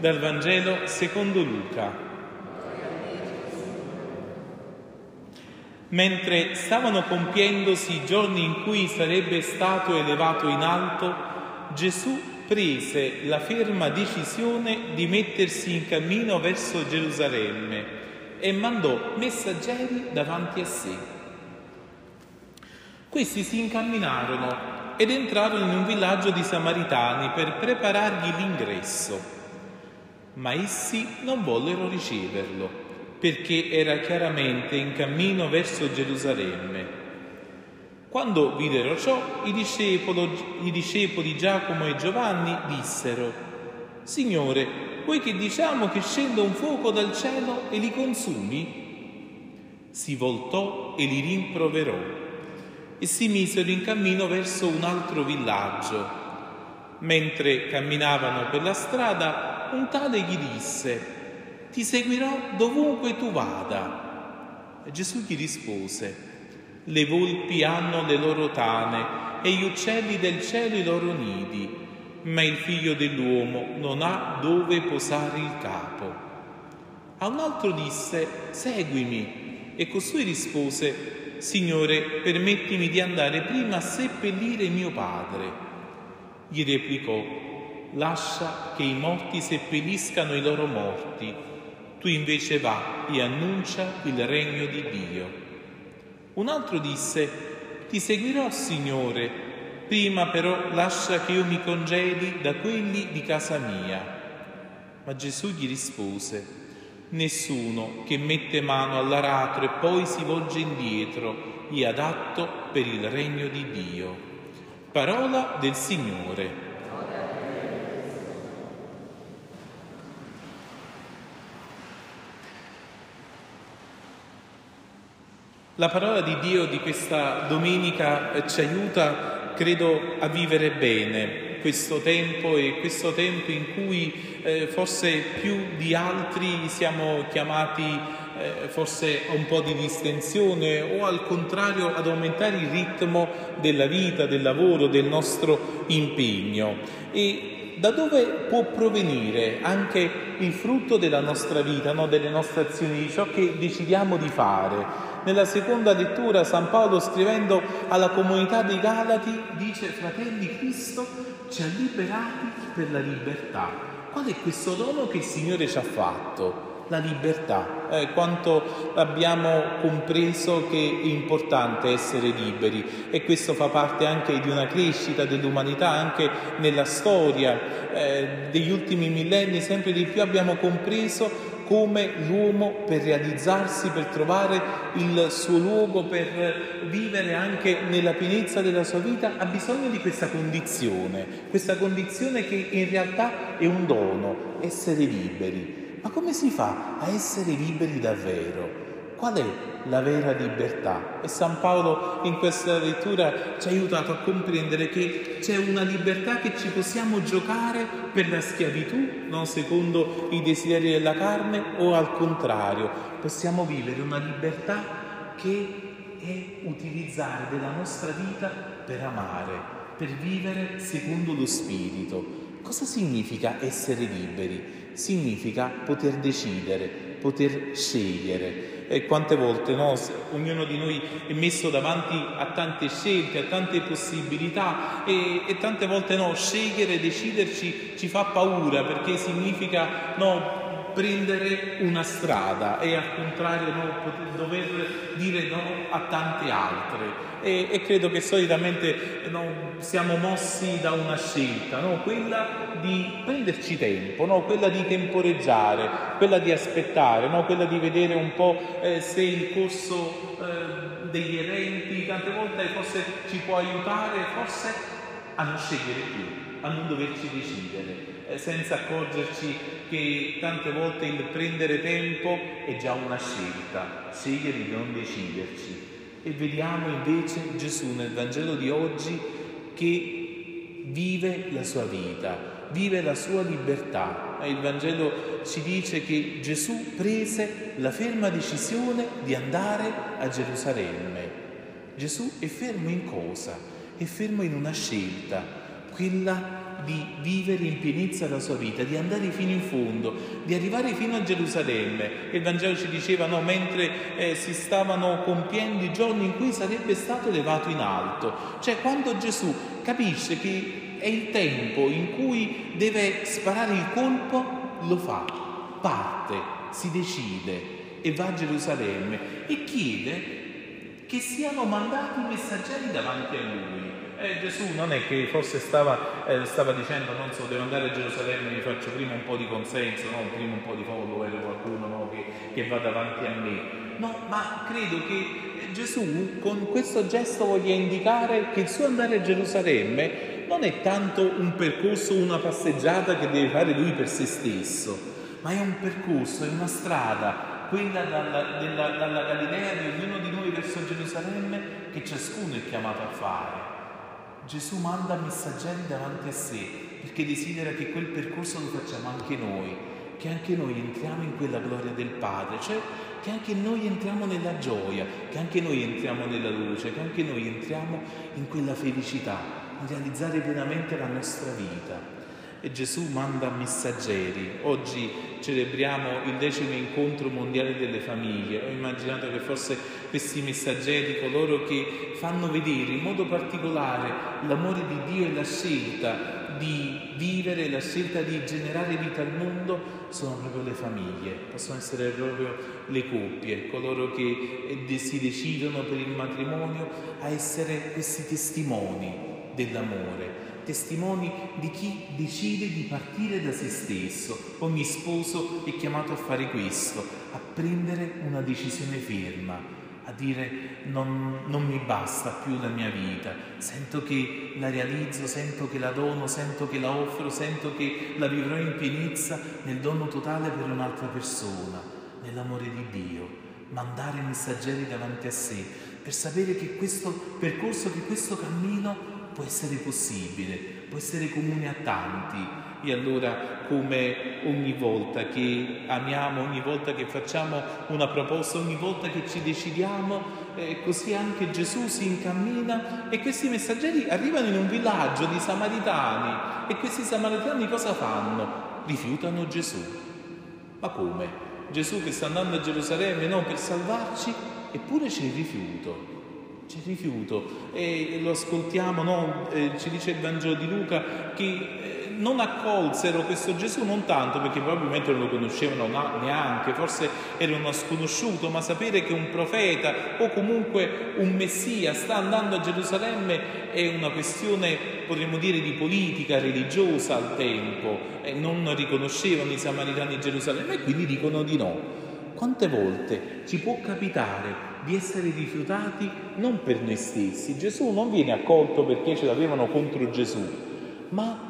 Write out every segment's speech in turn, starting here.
Dal Vangelo secondo Luca. Mentre stavano compiendosi i giorni in cui sarebbe stato elevato in alto, Gesù prese la ferma decisione di mettersi in cammino verso Gerusalemme e mandò messaggeri davanti a sé. Questi si incamminarono ed entrarono in un villaggio di Samaritani per preparargli l'ingresso ma essi non vollero riceverlo, perché era chiaramente in cammino verso Gerusalemme. Quando videro ciò, i discepoli, i discepoli Giacomo e Giovanni dissero, Signore, vuoi che diciamo che scenda un fuoco dal cielo e li consumi? Si voltò e li rimproverò e si misero in cammino verso un altro villaggio. Mentre camminavano per la strada, un tale gli disse, ti seguirò dovunque tu vada. E Gesù gli rispose, le volpi hanno le loro tane e gli uccelli del cielo i loro nidi, ma il figlio dell'uomo non ha dove posare il capo. A un altro disse, seguimi. E costui rispose, Signore, permettimi di andare prima a seppellire mio padre. Gli replicò, lascia che i morti seppelliscano i loro morti, tu invece va e annuncia il regno di Dio. Un altro disse, ti seguirò, Signore, prima però lascia che io mi congedi da quelli di casa mia. Ma Gesù gli rispose, nessuno che mette mano all'aratro e poi si volge indietro è adatto per il regno di Dio. Parola del Signore. La parola di Dio di questa domenica eh, ci aiuta, credo, a vivere bene questo tempo e questo tempo in cui eh, forse più di altri siamo chiamati eh, forse a un po' di distensione o al contrario ad aumentare il ritmo della vita, del lavoro, del nostro impegno. E da dove può provenire anche il frutto della nostra vita, no? delle nostre azioni, di ciò che decidiamo di fare? Nella seconda lettura San Paolo scrivendo alla comunità dei Galati dice fratelli Cristo ci ha liberati per la libertà. Qual è questo dono che il Signore ci ha fatto? La libertà. Eh, quanto abbiamo compreso che è importante essere liberi e questo fa parte anche di una crescita dell'umanità, anche nella storia eh, degli ultimi millenni sempre di più abbiamo compreso come l'uomo per realizzarsi, per trovare il suo luogo, per vivere anche nella pienezza della sua vita, ha bisogno di questa condizione, questa condizione che in realtà è un dono, essere liberi. Ma come si fa a essere liberi davvero? Qual è la vera libertà? E San Paolo in questa lettura ci ha aiutato a comprendere che c'è una libertà che ci possiamo giocare per la schiavitù, non secondo i desideri della carne, o al contrario, possiamo vivere una libertà che è utilizzare della nostra vita per amare, per vivere secondo lo Spirito. Cosa significa essere liberi? Significa poter decidere, poter scegliere e quante volte no, ognuno di noi è messo davanti a tante scelte, a tante possibilità e, e tante volte no, scegliere, deciderci ci fa paura perché significa no, prendere una strada e al contrario no, dover dire no a tante altre. E, e credo che solitamente no, siamo mossi da una scelta, no? quella di prenderci tempo, quella di temporeggiare, quella di aspettare, quella di vedere un po' eh, se il corso eh, degli eventi tante volte forse ci può aiutare, forse a non scegliere più, a non doverci decidere eh, senza accorgerci che tante volte il prendere tempo è già una scelta, scegliere di non deciderci. E vediamo invece Gesù nel Vangelo di oggi che vive la sua vita, vive la sua libertà. Il Vangelo ci dice che Gesù prese la ferma decisione di andare a Gerusalemme. Gesù è fermo in cosa? È fermo in una scelta. Quella di vivere in pienezza la sua vita, di andare fino in fondo, di arrivare fino a Gerusalemme. Il Vangelo ci diceva, no, mentre eh, si stavano compiendo i giorni in cui sarebbe stato elevato in alto. Cioè quando Gesù capisce che è il tempo in cui deve sparare il colpo, lo fa, parte, si decide e va a Gerusalemme e chiede che siano mandati messaggeri davanti a lui. Eh, Gesù non è che forse stava, eh, stava, dicendo, non so, devo andare a Gerusalemme, mi faccio prima un po' di consenso, no? prima un po' di follower, qualcuno no? che, che va davanti a me. No, ma credo che Gesù con questo gesto voglia indicare che il suo andare a Gerusalemme non è tanto un percorso, una passeggiata che deve fare lui per se stesso, ma è un percorso, è una strada quella dalla, della, dalla Galilea di ognuno di noi verso Gerusalemme che ciascuno è chiamato a fare. Gesù manda messaggeri davanti a sé perché desidera che quel percorso lo facciamo anche noi, che anche noi entriamo in quella gloria del Padre, cioè che anche noi entriamo nella gioia, che anche noi entriamo nella luce, che anche noi entriamo in quella felicità, in realizzare pienamente la nostra vita e Gesù manda messaggeri. Oggi celebriamo il decimo incontro mondiale delle famiglie. Ho immaginato che forse questi messaggeri, coloro che fanno vedere in modo particolare l'amore di Dio e la scelta di vivere, la scelta di generare vita al mondo, sono proprio le famiglie, possono essere proprio le coppie, coloro che eh, si decidono per il matrimonio a essere questi testimoni dell'amore testimoni di chi decide di partire da se stesso. Ogni sposo è chiamato a fare questo, a prendere una decisione ferma, a dire non, non, mi basta più la mia vita, sento che la realizzo, sento che la dono, sento che la offro, sento che la vivrò in pienezza nel dono totale per un'altra persona, nell'amore di Dio. Mandare messaggeri davanti a sé per sapere che questo percorso, che questo cammino può essere possibile, può essere comune a tanti. E allora come ogni volta che amiamo, ogni volta che facciamo una proposta, ogni volta che ci decidiamo, eh, così anche Gesù si incammina e questi messaggeri arrivano in un villaggio di samaritani e questi samaritani cosa fanno? Rifiutano Gesù. Ma come? Gesù che sta andando a Gerusalemme non per salvarci, eppure c'è il rifiuto c'è rifiuto e lo ascoltiamo, no? eh, ci dice il Vangelo di Luca che eh, non accolsero questo Gesù non tanto perché probabilmente non lo conoscevano neanche, forse era uno sconosciuto, ma sapere che un profeta o comunque un messia sta andando a Gerusalemme è una questione, potremmo dire, di politica religiosa al tempo, e non riconoscevano i samaritani di Gerusalemme e quindi dicono di no. Quante volte ci può capitare di essere rifiutati non per noi stessi. Gesù non viene accolto perché ce l'avevano contro Gesù, ma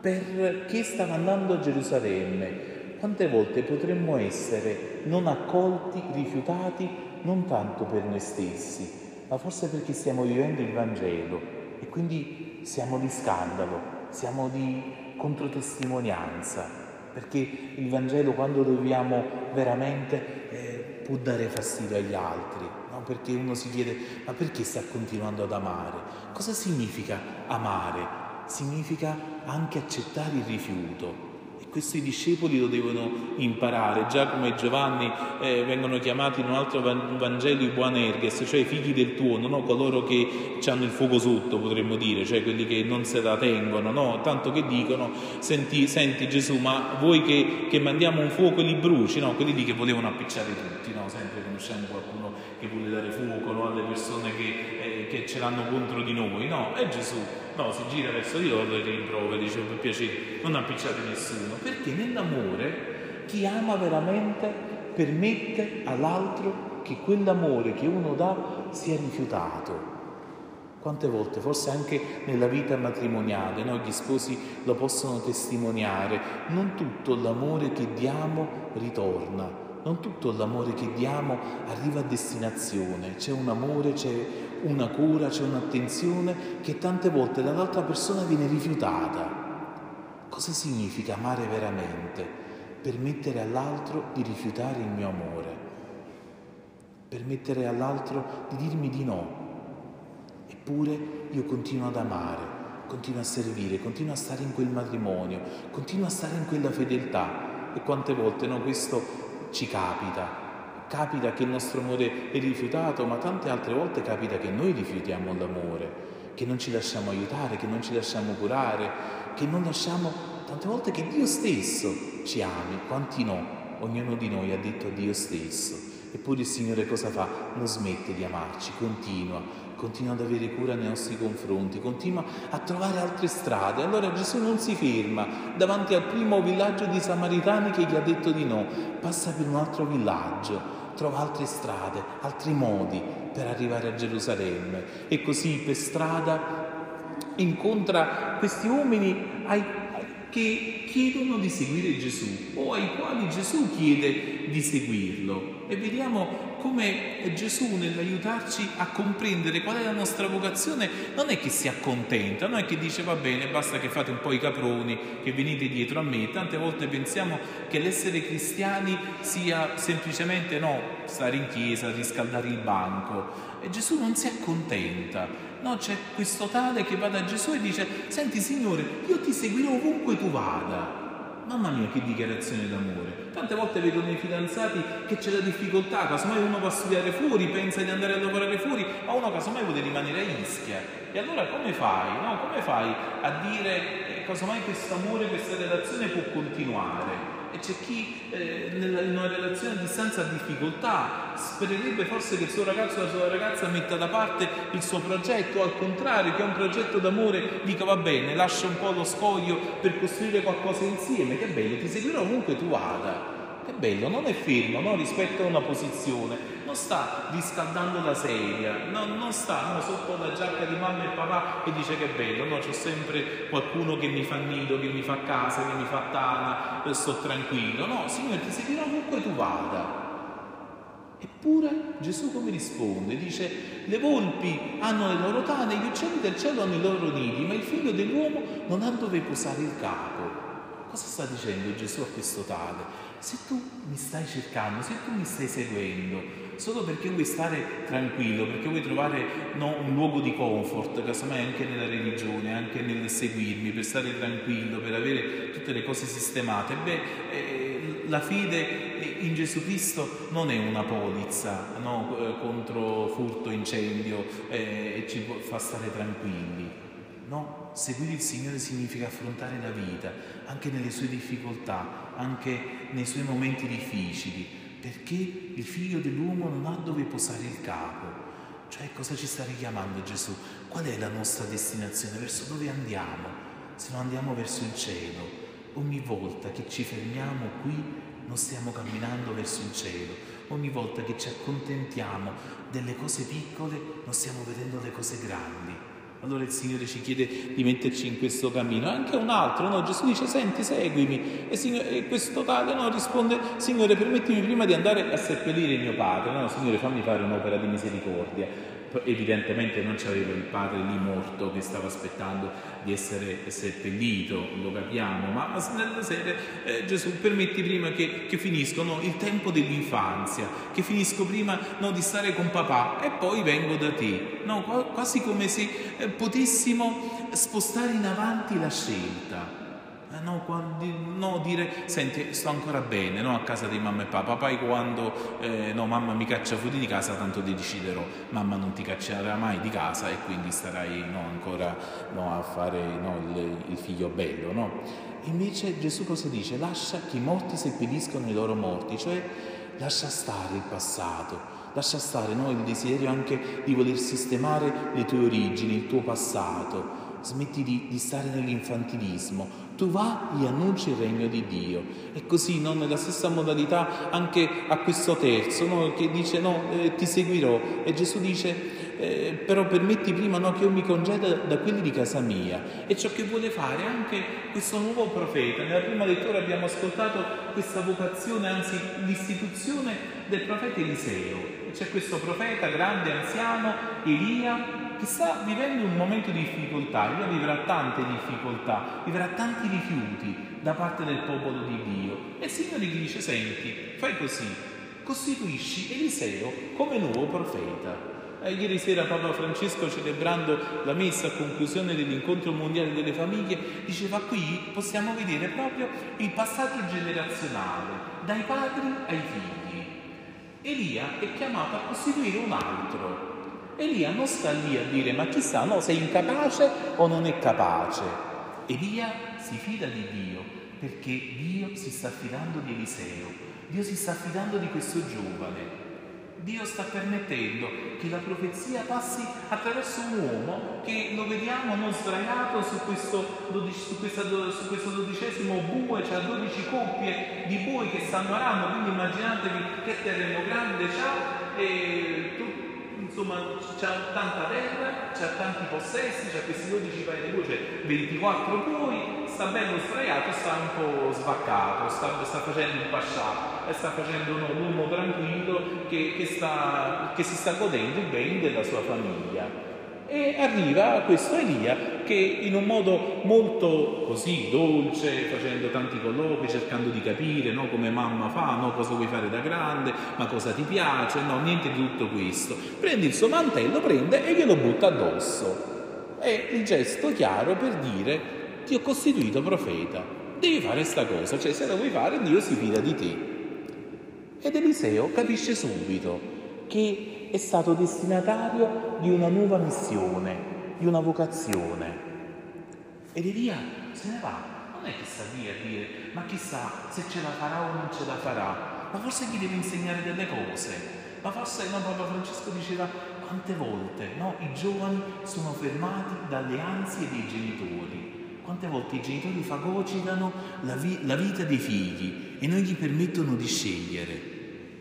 perché stava andando a Gerusalemme. Quante volte potremmo essere non accolti, rifiutati, non tanto per noi stessi, ma forse perché stiamo vivendo il Vangelo e quindi siamo di scandalo, siamo di controtestimonianza, perché il Vangelo quando lo viviamo veramente eh, può dare fastidio agli altri, no? perché uno si chiede ma perché sta continuando ad amare? Cosa significa amare? Significa anche accettare il rifiuto, questi discepoli lo devono imparare. Giacomo e Giovanni eh, vengono chiamati in un altro Vangelo i Buanerges, cioè i figli del tuono, no? coloro che hanno il fuoco sotto, potremmo dire, cioè quelli che non se la tengono, no? tanto che dicono, senti, senti Gesù, ma voi che, che, mandiamo un fuoco li bruci, no? quelli lì che volevano appicciare tutti, sempre conosciamo qualcuno che vuole dare fuoco alle persone che, che ce l'hanno contro di noi, no? E Gesù No, si gira verso di loro e li rimprovera, dice per piacere, non appicciate nessuno, perché nell'amore chi ama veramente permette all'altro che quell'amore che uno dà sia rifiutato. Quante volte, forse anche nella vita matrimoniale, no? gli sposi lo possono testimoniare, non tutto l'amore che diamo ritorna, non tutto l'amore che diamo arriva a destinazione, c'è un amore, c'è una cura, c'è un'attenzione che tante volte dall'altra persona viene rifiutata. Cosa significa amare veramente? Permettere all'altro di rifiutare il mio amore, permettere all'altro di dirmi di no. Eppure io continuo ad amare, continua a servire, continua a stare in quel matrimonio, continua a stare in quella fedeltà. E quante volte no, questo ci capita. Capita che il nostro amore è rifiutato, ma tante altre volte capita che noi rifiutiamo l'amore, che non ci lasciamo aiutare, che non ci lasciamo curare, che non lasciamo tante volte che Dio stesso ci ami. Quanti no? Ognuno di noi ha detto a Dio stesso. Eppure il Signore cosa fa? Non smette di amarci, continua, continua ad avere cura nei nostri confronti, continua a trovare altre strade. Allora Gesù non si ferma davanti al primo villaggio di Samaritani che gli ha detto di no, passa per un altro villaggio, trova altre strade, altri modi per arrivare a Gerusalemme e così per strada incontra questi uomini ai che chiedono di seguire Gesù o ai quali Gesù chiede di seguirlo. E vediamo come Gesù nell'aiutarci a comprendere qual è la nostra vocazione non è che si accontenta, non è che dice va bene, basta che fate un po' i caproni, che venite dietro a me. Tante volte pensiamo che l'essere cristiani sia semplicemente no, stare in chiesa, riscaldare il banco. E Gesù non si accontenta, No, c'è questo tale che va da Gesù e dice, senti Signore, io ti seguirò ovunque tu vada. Mamma mia, che dichiarazione d'amore. Tante volte vedo nei fidanzati che c'è la difficoltà, casomai uno va a studiare fuori, pensa di andare a lavorare fuori, ma uno casomai vuole rimanere a Ischia. E allora come fai? No? Come fai a dire, eh, casomai questo amore, questa relazione può continuare? E c'è chi eh, in una relazione a distanza ha difficoltà, spererebbe forse che il suo ragazzo o la sua ragazza metta da parte il suo progetto, al contrario, che ha un progetto d'amore, dica va bene, lascia un po' lo scoglio per costruire qualcosa insieme, che bello, ti seguirò ovunque tu vada. Che bello, non è fermo no? rispetto a una posizione, non sta riscaldando la sedia, no, non sta sotto la giacca di mamma e papà e dice che bello, no, c'è sempre qualcuno che mi fa nido, che mi fa casa, che mi fa tana, e sto tranquillo. No, Signore, ti seguirò ovunque tu vada. Eppure Gesù come risponde? Dice, le volpi hanno le loro tane, gli uccelli del cielo hanno i loro nidi, ma il figlio dell'uomo non ha dove posare il capo. Cosa sta dicendo Gesù a questo tale? Se tu mi stai cercando, se tu mi stai seguendo, solo perché vuoi stare tranquillo, perché vuoi trovare no, un luogo di comfort, casomai anche nella religione, anche nel seguirmi, per stare tranquillo, per avere tutte le cose sistemate, beh, eh, la fede in Gesù Cristo non è una polizza no, eh, contro furto, incendio eh, e ci fa stare tranquilli. No, seguire il Signore significa affrontare la vita, anche nelle sue difficoltà, anche nei suoi momenti difficili, perché il figlio dell'uomo non ha dove posare il capo. Cioè cosa ci sta richiamando Gesù? Qual è la nostra destinazione? Verso dove andiamo? Se non andiamo verso il cielo, ogni volta che ci fermiamo qui non stiamo camminando verso il cielo. Ogni volta che ci accontentiamo delle cose piccole non stiamo vedendo le cose grandi. Allora il Signore ci chiede di metterci in questo cammino. Anche un altro, no? Gesù dice, senti, seguimi. E, signore, e questo tale no, risponde, Signore, permettimi prima di andare a seppellire mio padre. No, Signore, fammi fare un'opera di misericordia evidentemente non c'aveva il padre lì morto che stava aspettando di essere seppellito, lo capiamo, ma nella sera eh, Gesù permetti prima che, che finiscono il tempo dell'infanzia, che finisco prima no, di stare con papà e poi vengo da te, no, quasi come se eh, potessimo spostare in avanti la scelta. Eh, no, quando, no, dire, senti, sto ancora bene, no, a casa di mamma e papà, poi quando, eh, no, mamma mi caccia fuori di casa, tanto ti deciderò, mamma non ti caccerà mai di casa e quindi starai, ancora, a fare, il, il figlio bello. Invece Gesù cosa dice? Lascia che i morti seppelliscono i loro morti, cioè lascia stare il passato, lascia stare il desiderio anche di voler sistemare le tue origini, il tuo passato, smetti di, di stare nell'infantilismo, tu va e annunci il regno di Dio. E così, no, nella stessa modalità, anche a questo terzo, no, che dice, no, eh, ti seguirò. E Gesù dice, eh, però permetti prima no, che io mi congeda da quelli di casa mia. E ciò che vuole fare anche questo nuovo profeta. Nella prima lettura abbiamo ascoltato questa vocazione, anzi l'istituzione del profeta Eliseo. C'è questo profeta grande, anziano, Elia, che sta vivendo un momento di difficoltà, Elia vivrà tante difficoltà, vivrà tanti rifiuti da parte del popolo di Dio. E il Signore gli dice, senti, fai così, costituisci Eliseo come nuovo profeta. Eh, ieri sera Papa Francesco, celebrando la messa a conclusione dell'incontro mondiale delle famiglie, diceva qui possiamo vedere proprio il passaggio generazionale, dai padri ai figli. Elia è chiamato a costituire un altro. Elia non sta lì a dire ma chissà, no, sei incapace o non è capace. Elia si fida di Dio perché Dio si sta fidando di Eliseo Dio si sta affidando di questo giovane. Dio sta permettendo che la profezia passi attraverso un uomo che lo vediamo non sdraiato su questo, su questa, su questo dodicesimo bue, cioè 12 coppie di bui che stanno arando, quindi immaginatevi che terreno grande c'ha e insomma c'ha tanta terra, c'ha tanti possessi, c'ha questi 12 paesi di voce, 24 poi, sta bello sdraiato, sta un po' svaccato, sta, sta facendo il pascià, sta facendo no, l'uomo tranquillo che, che, sta, che si sta godendo il bene della sua famiglia. E arriva questo Elia che in un modo molto così dolce, facendo tanti colloqui, cercando di capire no, come mamma fa, no, cosa vuoi fare da grande, ma cosa ti piace, no, niente di tutto questo. Prende il suo mantello, prende e glielo butta addosso. È il gesto chiaro per dire ti ho costituito profeta, devi fare questa cosa, cioè se la vuoi fare Dio si fida di te. Ed Eliseo capisce subito che è stato destinatario di una nuova missione, di una vocazione. Ed Elia se ne va, non è che sta lì a dire, ma chissà se ce la farà o non ce la farà, ma forse gli deve insegnare delle cose. Ma forse no, Papa Francesco diceva quante volte no, i giovani sono fermati dalle ansie dei genitori. Quante volte i genitori fagocitano la, vi- la vita dei figli e non gli permettono di scegliere.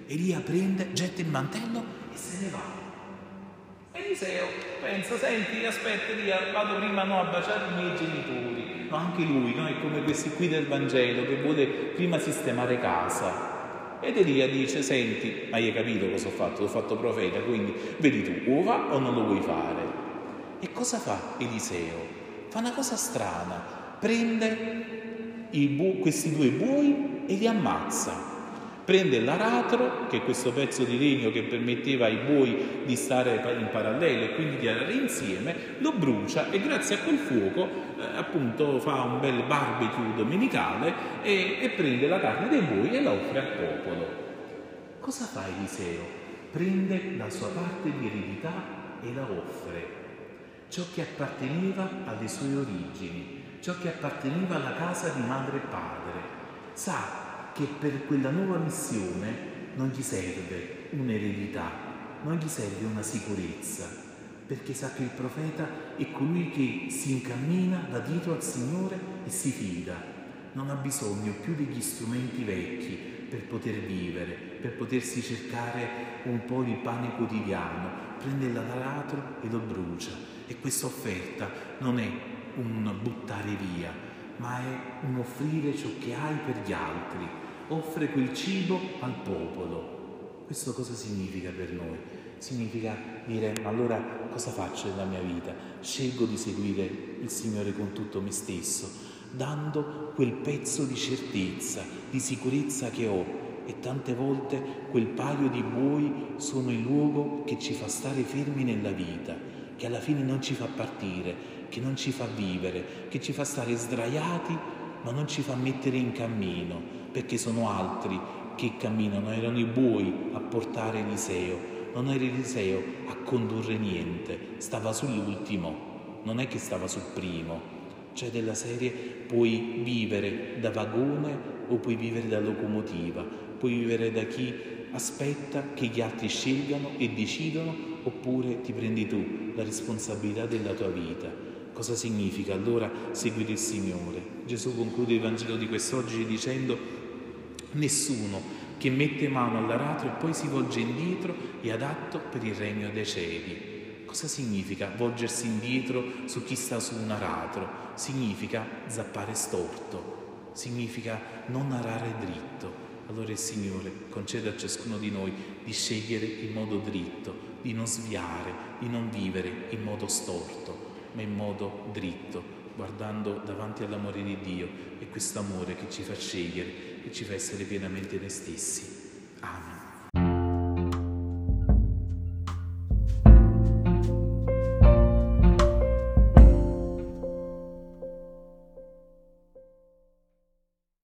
Elia prende, getta il mantello e se ne va. Eliseo pensa, senti, aspetta Elia, vado prima no, a baciare i miei genitori. No, anche lui, no, è come questi qui del Vangelo che vuole prima sistemare casa. Ed Elia dice, senti, ma hai capito cosa ho fatto? L'ho fatto profeta, quindi vedi tu, o va o non lo vuoi fare. E cosa fa Eliseo? Fa una cosa strana, prende bu- questi due buoi e li ammazza prende l'aratro, che è questo pezzo di legno che permetteva ai buoi di stare in parallelo e quindi di andare insieme, lo brucia e grazie a quel fuoco eh, appunto fa un bel barbecue domenicale e, e prende la carne dei buoi e la offre al popolo. Cosa fa Eliseo? Prende la sua parte di eredità e la offre. Ciò che apparteneva alle sue origini, ciò che apparteneva alla casa di madre e padre. Sa che per quella nuova missione non gli serve un'eredità, non gli serve una sicurezza, perché sa che il profeta è colui che si incammina da dietro al Signore e si fida, non ha bisogno più degli strumenti vecchi per poter vivere, per potersi cercare un po' il pane quotidiano, prende l'aratro e lo brucia. E questa offerta non è un buttare via, ma è un offrire ciò che hai per gli altri, offre quel cibo al popolo. Questo cosa significa per noi? Significa dire, ma allora cosa faccio nella mia vita? Scelgo di seguire il Signore con tutto me stesso, dando quel pezzo di certezza, di sicurezza che ho. E tante volte quel paio di buoi sono il luogo che ci fa stare fermi nella vita, che alla fine non ci fa partire, che non ci fa vivere, che ci fa stare sdraiati, ma non ci fa mettere in cammino perché sono altri che camminano, erano i buoi a portare Eliseo, non era Eliseo a condurre niente, stava sull'ultimo, non è che stava sul primo, cioè della serie puoi vivere da vagone o puoi vivere da locomotiva, puoi vivere da chi aspetta che gli altri scelgano e decidono oppure ti prendi tu la responsabilità della tua vita. Cosa significa allora seguire il Signore? Gesù conclude il Vangelo di quest'oggi dicendo Nessuno che mette mano all'aratro e poi si volge indietro è adatto per il regno dei cieli. Cosa significa volgersi indietro su chi sta su un aratro? Significa zappare storto, significa non arare dritto. Allora il Signore concede a ciascuno di noi di scegliere in modo dritto, di non sviare, di non vivere in modo storto, ma in modo dritto, guardando davanti all'amore di Dio e questo amore che ci fa scegliere e ci fa essere pienamente noi stessi.